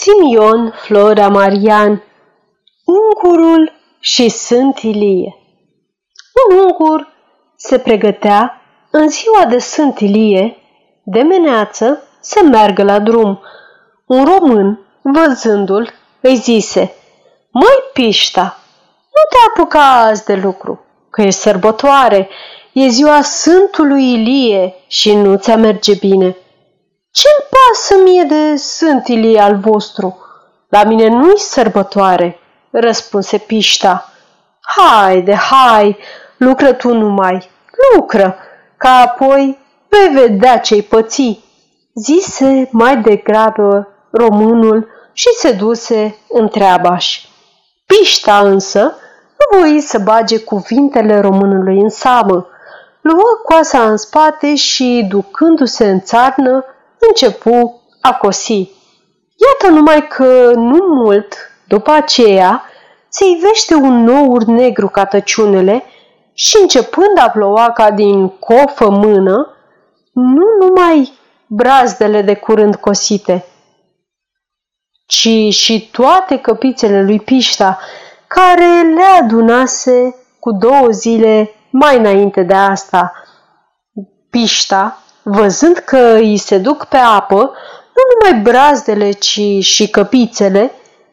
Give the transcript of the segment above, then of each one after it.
Simion Flora Marian Ungurul și Sânt Ilie Un ungur se pregătea în ziua de Sânt Ilie, de meneață, să meargă la drum. Un român, văzându-l, îi zise, Măi, pișta, nu te apuca azi de lucru, că e sărbătoare, e ziua Sfântului Ilie și nu ți-a merge bine. Ce-mi pasă mie de Sfânt Ilie al vostru? La mine nu-i sărbătoare, răspunse pișta. Haide, hai, lucră tu numai, lucră, ca apoi vei vedea ce-i păți, zise mai degrabă românul și se duse în treaba-și. Pișta însă nu voi să bage cuvintele românului în samă. Luă coasa în spate și, ducându-se în țarnă, începu a cosi. Iată numai că nu mult după aceea se ivește un nour negru ca tăciunele și începând a ploua ca din cofă mână, nu numai brazdele de curând cosite, ci și toate căpițele lui Pișta, care le adunase cu două zile mai înainte de asta. Pișta, văzând că îi se duc pe apă, nu numai brazdele, ci și căpițele,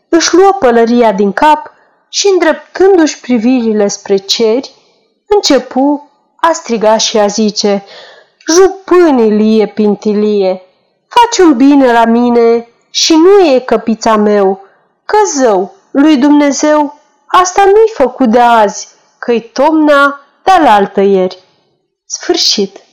își luă pălăria din cap și, îndreptându-și privirile spre ceri, începu a striga și a zice, Jupânilie, pintilie, faci un bine la mine și nu e căpița meu, că zău lui Dumnezeu asta nu-i făcut de azi, că-i tomna de-alaltă ieri. Sfârșit.